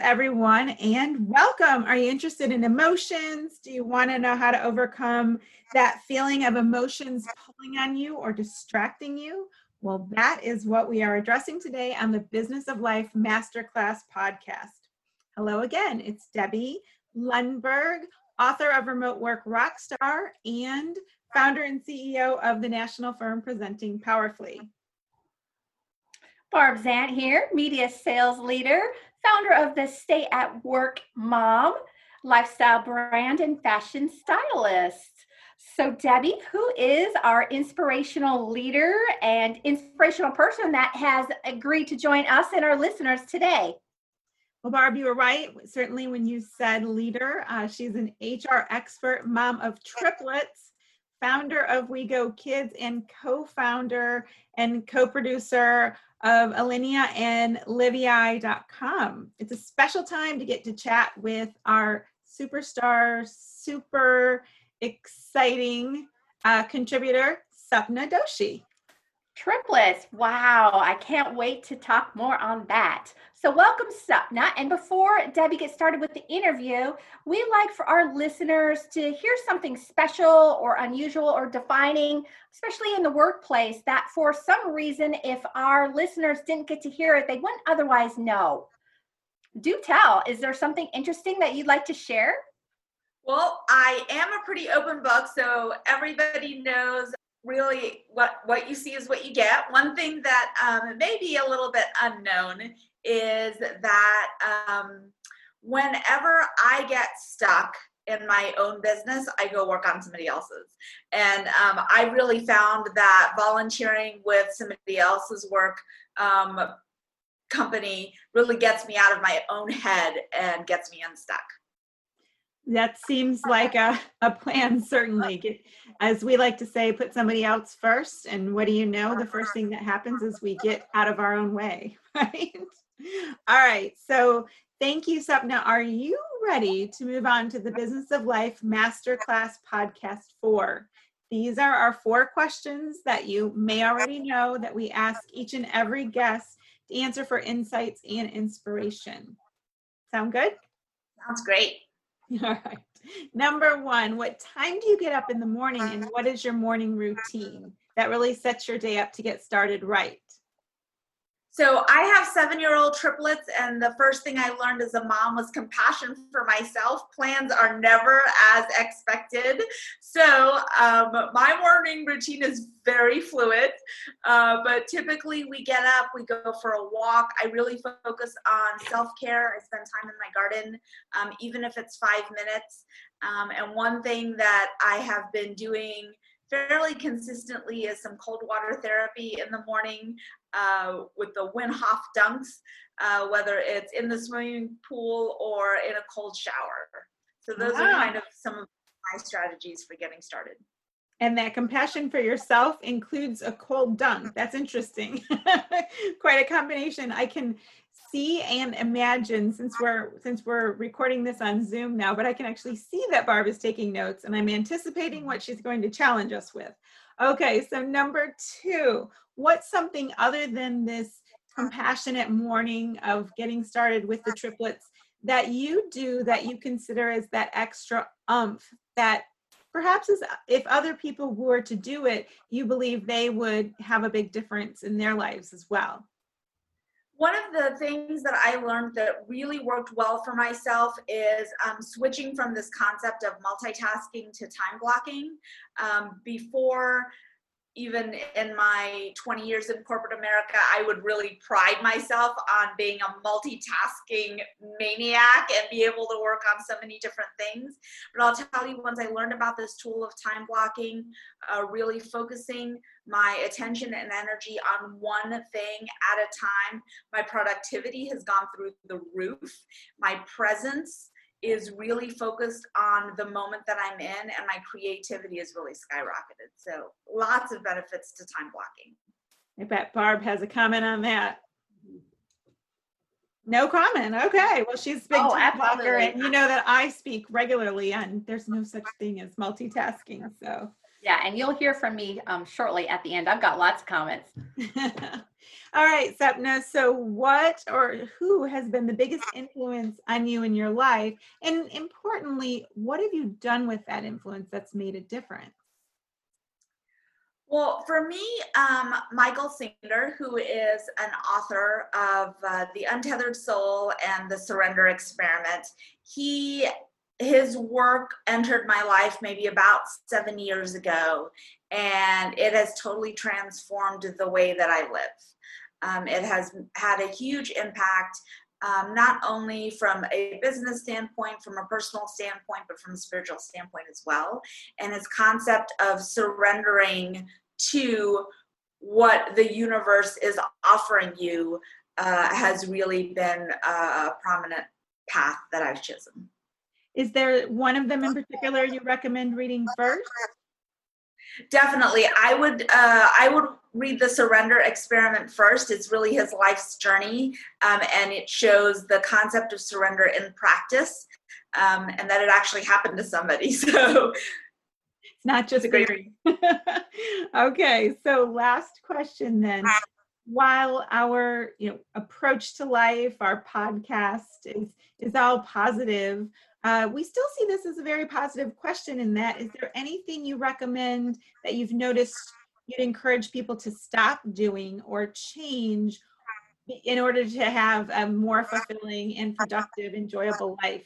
Everyone, and welcome. Are you interested in emotions? Do you want to know how to overcome that feeling of emotions pulling on you or distracting you? Well, that is what we are addressing today on the Business of Life Masterclass podcast. Hello again, it's Debbie Lundberg, author of Remote Work Rockstar and founder and CEO of the national firm presenting Powerfully. Barb Zant here, media sales leader, founder of the Stay at Work Mom lifestyle brand and fashion stylist. So, Debbie, who is our inspirational leader and inspirational person that has agreed to join us and our listeners today? Well, Barb, you were right. Certainly, when you said leader, uh, she's an HR expert, mom of triplets, founder of We Go Kids, and co founder and co producer of Alinea and Livii.com. It's a special time to get to chat with our superstar, super exciting uh, contributor, Supna Doshi. Triplets. Wow. I can't wait to talk more on that. So, welcome, Supna. And before Debbie gets started with the interview, we like for our listeners to hear something special or unusual or defining, especially in the workplace, that for some reason, if our listeners didn't get to hear it, they wouldn't otherwise know. Do tell. Is there something interesting that you'd like to share? Well, I am a pretty open book, so everybody knows really what what you see is what you get. One thing that um, may be a little bit unknown is that um, whenever I get stuck in my own business, I go work on somebody else's. And um, I really found that volunteering with somebody else's work um, company really gets me out of my own head and gets me unstuck. That seems like a, a plan, certainly. As we like to say, put somebody else first. And what do you know? The first thing that happens is we get out of our own way, right? All right. So thank you, Supna. Are you ready to move on to the Business of Life Masterclass Podcast 4? These are our four questions that you may already know that we ask each and every guest to answer for insights and inspiration. Sound good? Sounds great. All right. Number one, what time do you get up in the morning and what is your morning routine? That really sets your day up to get started right. So I have seven year old triplets, and the first thing I learned as a mom was compassion for myself. Plans are never as expected. So um, my morning routine is very fluid, uh, but typically we get up, we go for a walk. I really focus on self care. I spend time in my garden, um, even if it's five minutes. Um, and one thing that I have been doing fairly consistently is some cold water therapy in the morning uh, with the Wim Hof dunks, uh, whether it's in the swimming pool or in a cold shower. So those wow. are kind of some of my strategies for getting started. And that compassion for yourself includes a cold dunk. That's interesting. Quite a combination. I can see and imagine since we're since we're recording this on Zoom now, but I can actually see that Barb is taking notes and I'm anticipating what she's going to challenge us with. Okay, so number two, what's something other than this compassionate morning of getting started with the triplets that you do that you consider as that extra umph that perhaps is if other people were to do it, you believe they would have a big difference in their lives as well? One of the things that I learned that really worked well for myself is um, switching from this concept of multitasking to time blocking. Um, before even in my 20 years in corporate America, I would really pride myself on being a multitasking maniac and be able to work on so many different things. But I'll tell you, once I learned about this tool of time blocking, uh, really focusing my attention and energy on one thing at a time, my productivity has gone through the roof. My presence is really focused on the moment that I'm in, and my creativity is really skyrocketed. So, lots of benefits to time blocking. I bet Barb has a comment on that. No comment. Okay. Well, she's a big oh, time blocker, and you know that I speak regularly, and there's no such thing as multitasking. So, Yeah, and you'll hear from me um, shortly at the end. I've got lots of comments. All right, Supna. So, what or who has been the biggest influence on you in your life? And importantly, what have you done with that influence that's made a difference? Well, for me, um, Michael Singer, who is an author of uh, The Untethered Soul and The Surrender Experiment, he his work entered my life maybe about seven years ago, and it has totally transformed the way that I live. Um, it has had a huge impact, um, not only from a business standpoint, from a personal standpoint, but from a spiritual standpoint as well. And his concept of surrendering to what the universe is offering you uh, has really been a prominent path that I've chosen. Is there one of them in particular you recommend reading first? Definitely, I would. Uh, I would read the Surrender Experiment first. It's really his life's journey, um, and it shows the concept of surrender in practice, um, and that it actually happened to somebody. So it's not just a theory. okay, so last question then. While our you know approach to life, our podcast is is all positive, uh, we still see this as a very positive question in that is there anything you recommend that you've noticed you'd encourage people to stop doing or change in order to have a more fulfilling and productive enjoyable life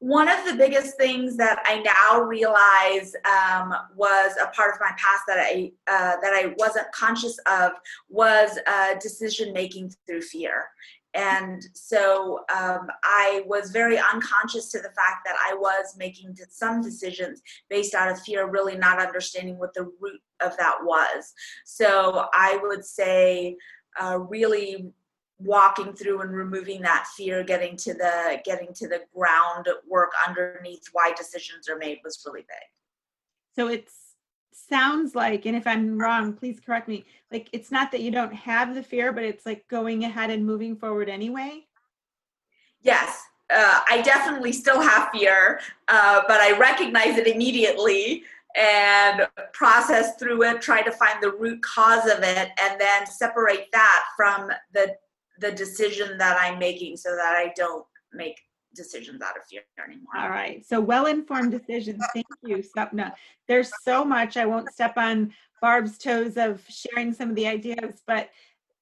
one of the biggest things that I now realize um, was a part of my past that I uh, that I wasn't conscious of was uh, decision making through fear. And so um, I was very unconscious to the fact that I was making some decisions based out of fear, really not understanding what the root of that was. So I would say, uh, really walking through and removing that fear getting to the getting to the groundwork underneath why decisions are made was really big so it's sounds like, and if I'm wrong, please correct me, like it's not that you don't have the fear, but it's like going ahead and moving forward anyway? Yes, uh, I definitely still have fear, uh, but I recognize it immediately and process through it, try to find the root cause of it, and then separate that from the the decision that I'm making so that I don't make decisions out of fear anymore. All right. So well informed decisions. Thank you, Supna. There's so much. I won't step on Barb's toes of sharing some of the ideas, but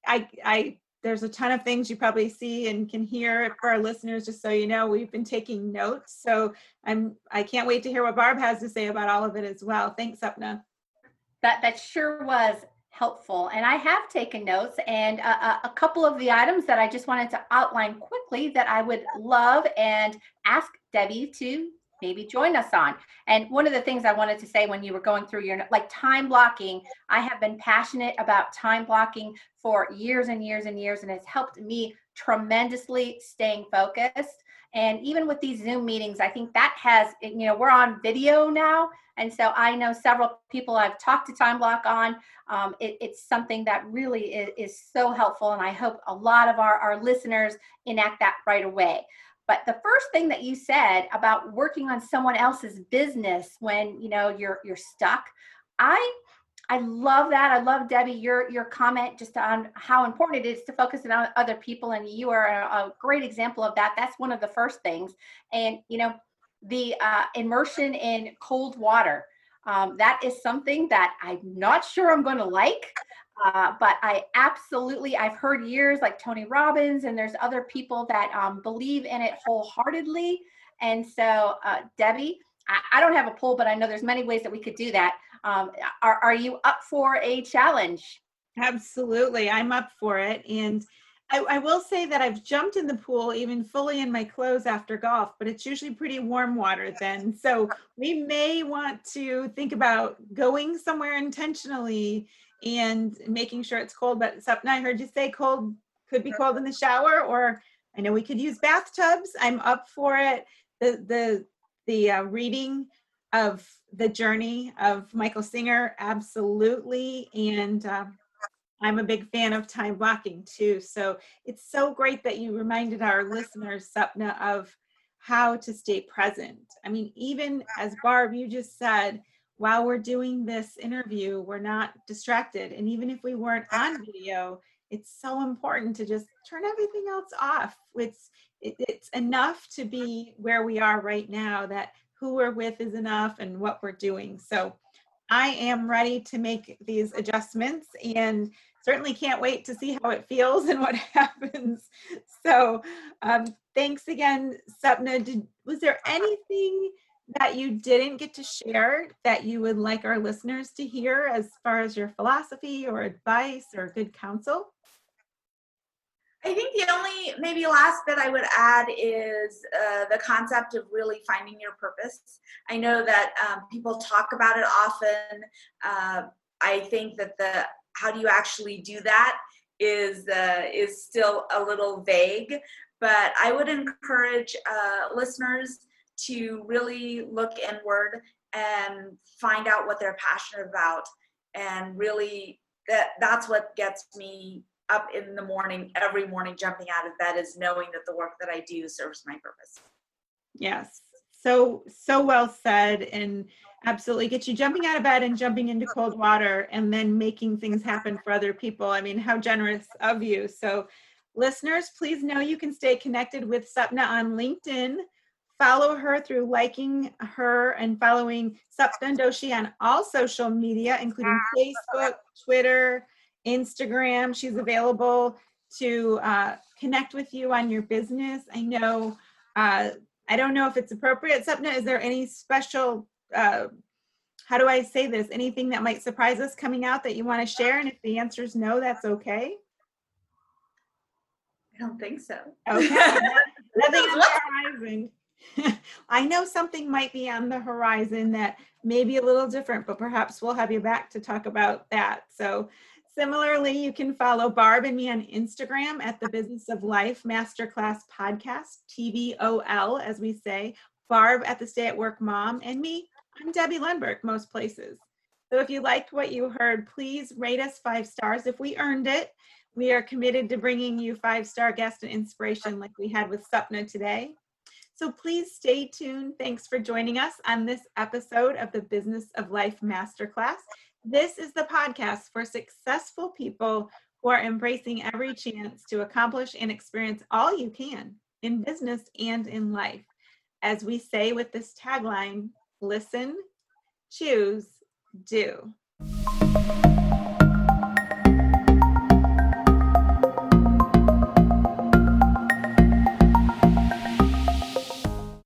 I I there's a ton of things you probably see and can hear for our listeners just so you know we've been taking notes so i'm i can't wait to hear what barb has to say about all of it as well thanks supna that that sure was helpful. And I have taken notes and a, a, couple of the items that I just wanted to outline quickly that I would love and ask Debbie to maybe join us on. And one of the things I wanted to say when you were going through your like time blocking, I have been passionate about time blocking for years and years and years, and it's helped me tremendously staying focused. And even with these Zoom meetings, I think that has, you know, we're on video now. And so I know several people I've talked to Time Block on. Um, it, it's something that really is, is, so helpful. And I hope a lot of our, our listeners enact that right away. But the first thing that you said about working on someone else's business when you know you're you're stuck, I I love that. I love Debbie your your comment just on how important it is to focus on other people, and you are a, great example of that. That's one of the first things. And you know, the uh, immersion in cold water. Um, that is something that I'm not sure I'm going to like, uh, but I absolutely I've heard years like Tony Robbins and there's other people that um, believe in it wholeheartedly. And so, uh, Debbie, I, I, don't have a poll, but I know there's many ways that we could do that. Um, are, are you up for a challenge? Absolutely, I'm up for it, and I, I, will say that I've jumped in the pool even fully in my clothes after golf, but it's usually pretty warm water then. So we may want to think about going somewhere intentionally and making sure it's cold. But Supna, I heard you say cold could be cold in the shower, or I know we could use bathtubs. I'm up for it. The the the uh, reading of the journey of Michael Singer, absolutely, and. Uh, I'm a big fan of time blocking too. So it's so great that you reminded our listeners, Supna, of how to stay present. I mean, even as Barb, you just said, while we're doing this interview, we're not distracted. And even if we weren't on video, it's so important to just turn everything else off. It's it, it's enough to be where we are right now that who we're with is enough and what we're doing. So I am ready to make these adjustments and certainly can't wait to see how it feels and what happens. So um, thanks again, Supna. Did, was there anything that you didn't get to share that you would like our listeners to hear as far as your philosophy or advice or good counsel? I think the only maybe last bit I would add is uh, the concept of really finding your purpose. I know that um, people talk about it often. Uh, I think that the how do you actually do that is uh, is still a little vague. But I would encourage uh, listeners to really look inward and find out what they're passionate about, and really that that's what gets me up in the morning, every morning, jumping out of bed is knowing that the work that I do serves my purpose. Yes. So, so well said. And absolutely get you jumping out of bed and jumping into cold water and then making things happen for other people. I mean, how generous of you. So, listeners, please know you can stay connected with Supna on LinkedIn. Follow her through liking her and following Supna Doshi on all social media, including Facebook, Twitter, Instagram. She's available to uh, connect with you on your business. I know, uh, I don't know if it's appropriate. Supna, is there any special, uh, how do I say this? Anything that might surprise us coming out that you want to share? And if the answer is no, that's okay. I don't think so. Okay. Nothing on the horizon. I know something might be on the horizon that may be a little different, but perhaps we'll have you back to talk about that. So Similarly, you can follow Barb and me on Instagram at the Business of Life Masterclass Podcast, TBOL, as we say. Barb at the Stay at Work Mom, and me, I'm Debbie Lundberg, most places. So if you liked what you heard, please rate us five stars if we earned it. We are committed to bringing you five star guest and inspiration like we had with Supna today. So please stay tuned. Thanks for joining us on this episode of the Business of Life Masterclass. This is the podcast for successful people who are embracing every chance to accomplish and experience all you can in business and in life. As we say with this tagline listen, choose, do.